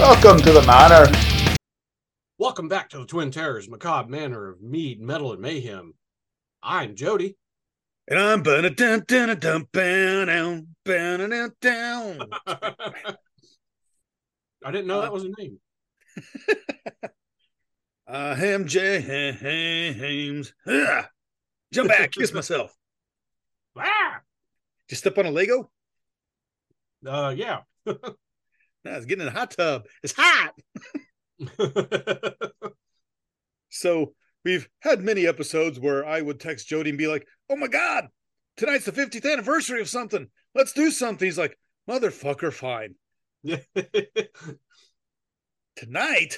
Welcome to the manor. Welcome back to the Twin Terrors, macabre manor of mead, metal, and mayhem. I'm Jody. And I'm dun dun dun dun down down down. I didn't know that was a name. I am James. Jump back, kiss myself. Ah! Just step on a Lego? Uh, yeah. Nah, it's getting in a hot tub. It's hot. So we've had many episodes where I would text Jody and be like, "Oh my god, tonight's the 50th anniversary of something. Let's do something." He's like, "Motherfucker, fine." Tonight,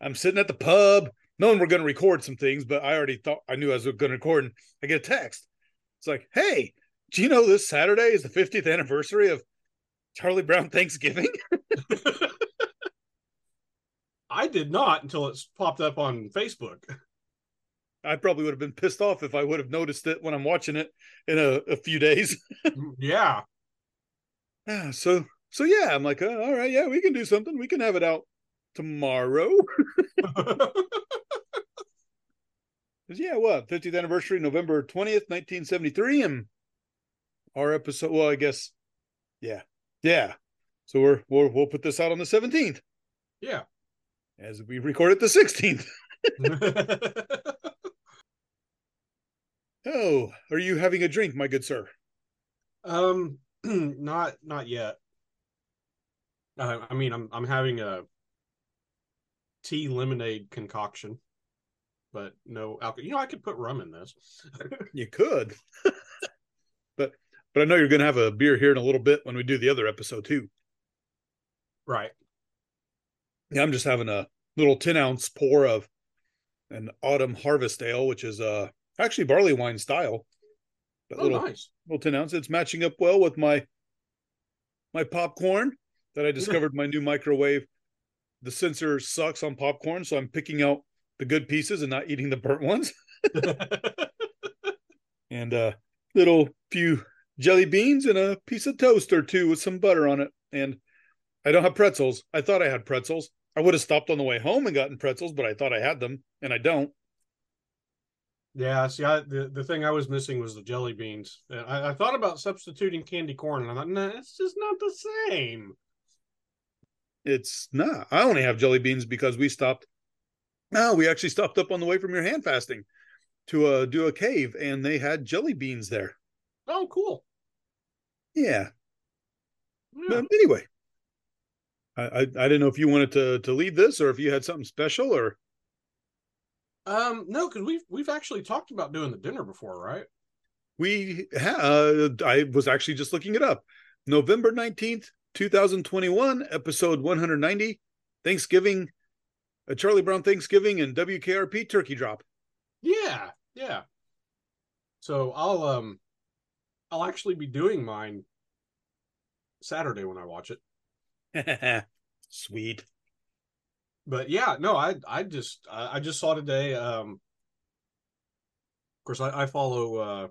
I'm sitting at the pub, knowing we're going to record some things, but I already thought I knew I was going to record. And I get a text. It's like, "Hey, do you know this Saturday is the 50th anniversary of Charlie Brown Thanksgiving?" I did not until it's popped up on Facebook. I probably would have been pissed off if I would have noticed it when I'm watching it in a, a few days. yeah. Yeah, so so yeah, I'm like, oh, all right, yeah, we can do something. We can have it out tomorrow. yeah, what 50th anniversary, November 20th, 1973, and our episode. Well, I guess, yeah, yeah. So we're we'll we'll put this out on the 17th yeah. as we record it the 16th. Oh, are you having a drink, my good sir? um, not not yet. Uh, I mean, I'm I'm having a tea lemonade concoction, but no alcohol. You know, I could put rum in this. You could, but I know you're going to have a beer here in a little bit when we do the other episode too. right. Yeah, I'm just having a little 10 ounce pour of an autumn harvest ale, which is uh actually barley wine style. But Oh, little nice. little 10 ounce. It's matching up well with my my popcorn that I discovered my new microwave. The sensor sucks on popcorn, so I'm picking out the good pieces and not eating the burnt ones. and a little few jelly beans and a piece of toast or two with some butter on it. And I don't have pretzels. I thought I had pretzels. I would have stopped on the way home and gotten pretzels, but I thought I had them, and I don't. Yeah, see, I, the the thing I was missing was the jelly beans. I, I thought about substituting candy corn, and I thought, nah, it's just not the same. It's not. I only have jelly beans because we stopped. No, we actually stopped up on the way from your hand fasting to uh, do a cave, and they had jelly beans there. Oh, cool. Yeah. Yeah. But anyway, I, I I didn't know if you wanted to to lead this or if you had something special or Um, no, because we've we've actually talked about doing the dinner before, right? we ha- uh, I was actually just looking it up. November 19th, 2021, episode 190, Thanksgiving, a Charlie Brown Thanksgiving and WKRP turkey drop. Yeah, yeah. So I'll um, I'll actually be doing mine Saturday when I watch it. Sweet. But yeah, no, I I just I, I just saw today. Um, of course, I, I follow. uh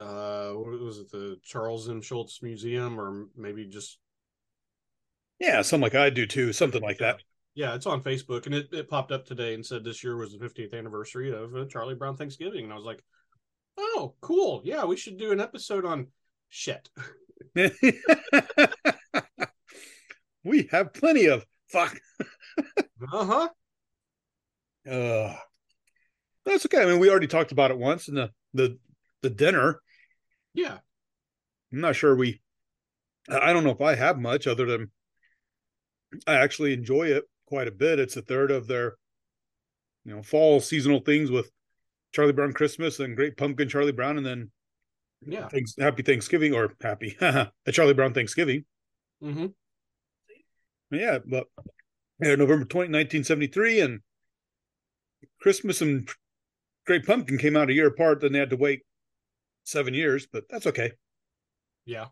uh what was it the charles m schulz museum or maybe just Yeah, something like I do too, something like that. yeah it's on facebook and it, it popped up today and said this year was the 50th anniversary of uh, charlie brown thanksgiving and i was like oh cool yeah we should do an episode on shit we have plenty of fuck. uh-huh Uh, that's okay. I mean, we already talked about it once in the the the dinner. yeah I'm not sure we. I I don't know if I have much other than I actually enjoy it quite a bit. It's a third of their, you know, fall seasonal things with Charlie Brown Christmas and Great Pumpkin Charlie Brown, and then yeah thanks, Happy Thanksgiving or Happy a Charlie Brown Thanksgiving. mm-hmm Yeah, but yeah, November 20, 1973, and Christmas and Great Pumpkin came out a year apart. Then they had to wait seven years, but that's okay. yeah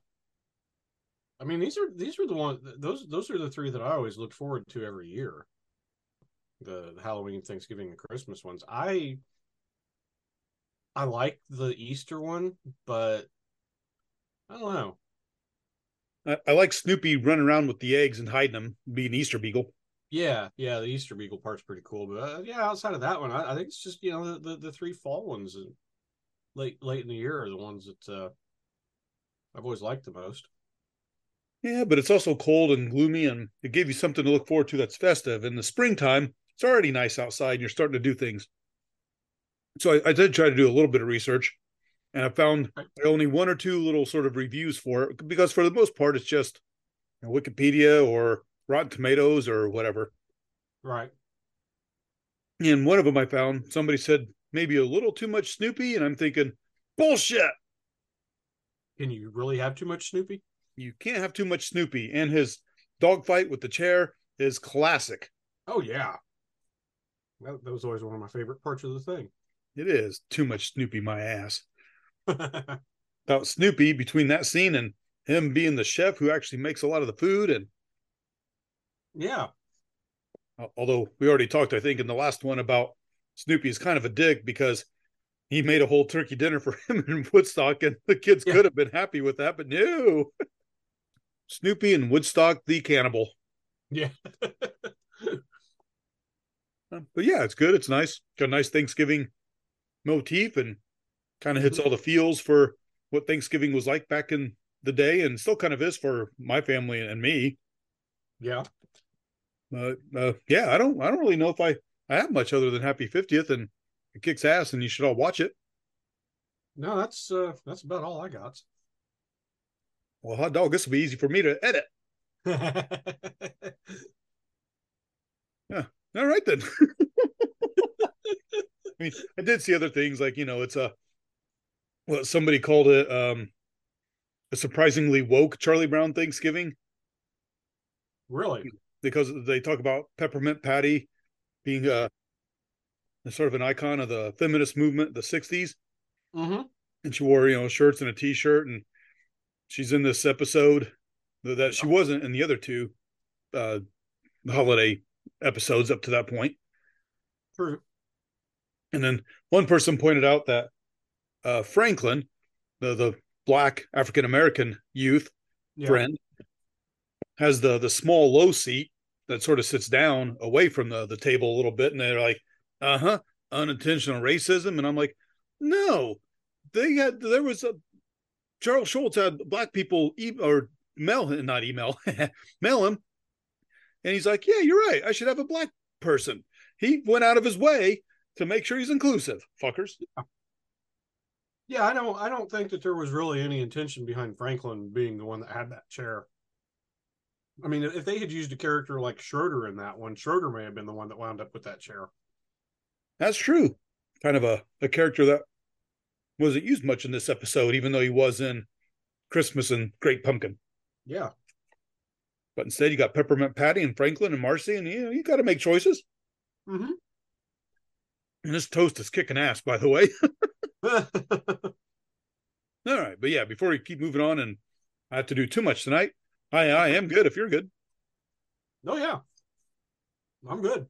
i mean these are these are the ones those those are the three that i always look forward to every year the, the halloween thanksgiving and christmas ones i i like the easter one but i don't know I, I like Snoopy running around with the eggs and hiding them, being Easter Beagle. Yeah, yeah, the Easter Beagle part's pretty cool, but uh, yeah, outside of that one, I, I, think it's just you know the, the, the three fall ones and late late in the year are the ones that uh, I've always liked the most. Yeah, but it's also cold and gloomy, and it gave you something to look forward to that's festive. In the springtime, it's already nice outside, and you're starting to do things. So I, I did try to do a little bit of research, and I found only one or two little sort of reviews for it because for the most part, it's just you know, Wikipedia or Rotten Tomatoes or whatever. Right. And one of them I found somebody said maybe a little too much Snoopy, and I'm thinking bullshit. Can you really have too much Snoopy? You can't have too much Snoopy, and his dogfight with the chair is classic. Oh yeah, that, that was always one of my favorite parts of the thing. It is too much Snoopy, my ass. About Snoopy between that scene and him being the chef who actually makes a lot of the food and yeah. Uh, although we already talked, I think, in the last one about Snoopy is kind of a dick because he made a whole turkey dinner for him in Woodstock, and the kids yeah. could have been happy with that, but no. Snoopy and Woodstock the cannibal. Yeah. Uh, but yeah, it's good. It's nice. Got a nice Thanksgiving motif and kind of hits mm-hmm. all the feels for what Thanksgiving was like back in the day and still kind of is for my family and me. Yeah. Uh, uh, yeah, I don't I don't really know if I I have much other than Happy 50th and it kicks ass and you should all watch it. No, that's uh that's about all I got. Well, hot dog, this will be easy for me to edit. yeah. All right then. I mean, I did see other things like you know, it's a well, somebody called it um a surprisingly woke Charlie Brown Thanksgiving. Really? Because they talk about Peppermint Patty being a, a sort of an icon of the feminist movement, the '60s. Mm-hmm. And she wore, you know, shirts and a T-shirt, and she's in this episode that she wasn't in the other two uh, holiday episodes up to that point. True. And then one person pointed out that uh, Franklin, the the black African American youth yeah. friend, has the the small low seat that sort of sits down away from the the table a little bit, and they're like, "Uh huh, unintentional racism," and I'm like, "No, they had there was a Charles Schulz had black people e- or mail him, not email mail him, and he's like, "Yeah, you're right. I should have a black person." He went out of his way to make sure he's inclusive, fuckers. Yeah, I don't I don't think that there was really any intention behind Franklin being the one that had that chair. I mean, if they had used a character like Schroeder in that one, Schroeder may have been the one that wound up with that chair. That's true. Kind of a, a character that wasn't used much in this episode, even though he was in Christmas and Great Pumpkin. Yeah. But instead, you got Peppermint Patty and Franklin and Marcy, and you know, you got to make choices. Mm-hmm. And this toast is kicking ass, by the way. All right, but yeah, before we keep moving on, and I have to do too much tonight. I I am good. If you're good. Oh yeah, I'm good.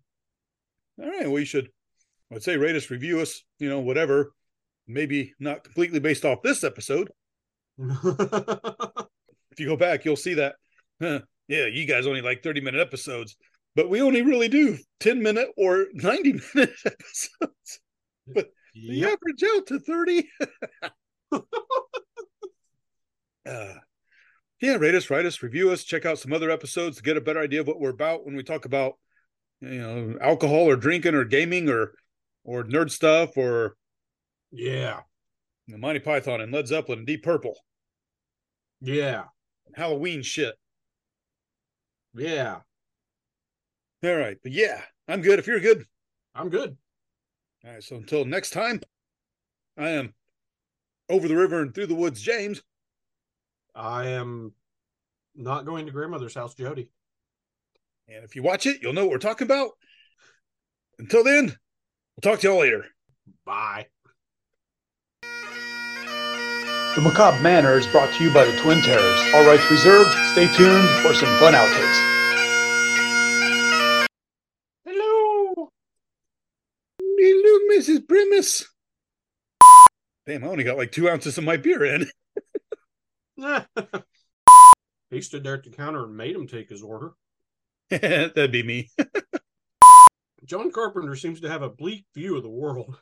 All right. Well, you should. I'd say rate us, review us. You know, whatever. Maybe not completely based off this episode. if you go back, you'll see that. Huh, yeah, you guys only like 30 minute episodes, but we only really do 10 minute or 90 minute episodes. But yep. the average out to 30. uh, yeah, rate us, write us, review us, check out some other episodes to get a better idea of what we're about when we talk about you know alcohol or drinking or gaming or or nerd stuff or yeah, the Monty Python and Led Zeppelin and Deep Purple. Yeah, Halloween shit. Yeah. All right, but yeah, I'm good. If you're good, I'm good. All right, so until next time, I am over the river and through the woods, James. I am not going to grandmother's house, Jody. And if you watch it, you'll know what we're talking about. Until then, we'll talk to y'all later. Bye. The Macabre Manor is brought to you by the Twin Terrors. All rights reserved. Stay tuned for some fun outtakes. Mrs. Primus. Damn, I only got like two ounces of my beer in. He stood there at the counter and made him take his order. That'd be me. John Carpenter seems to have a bleak view of the world.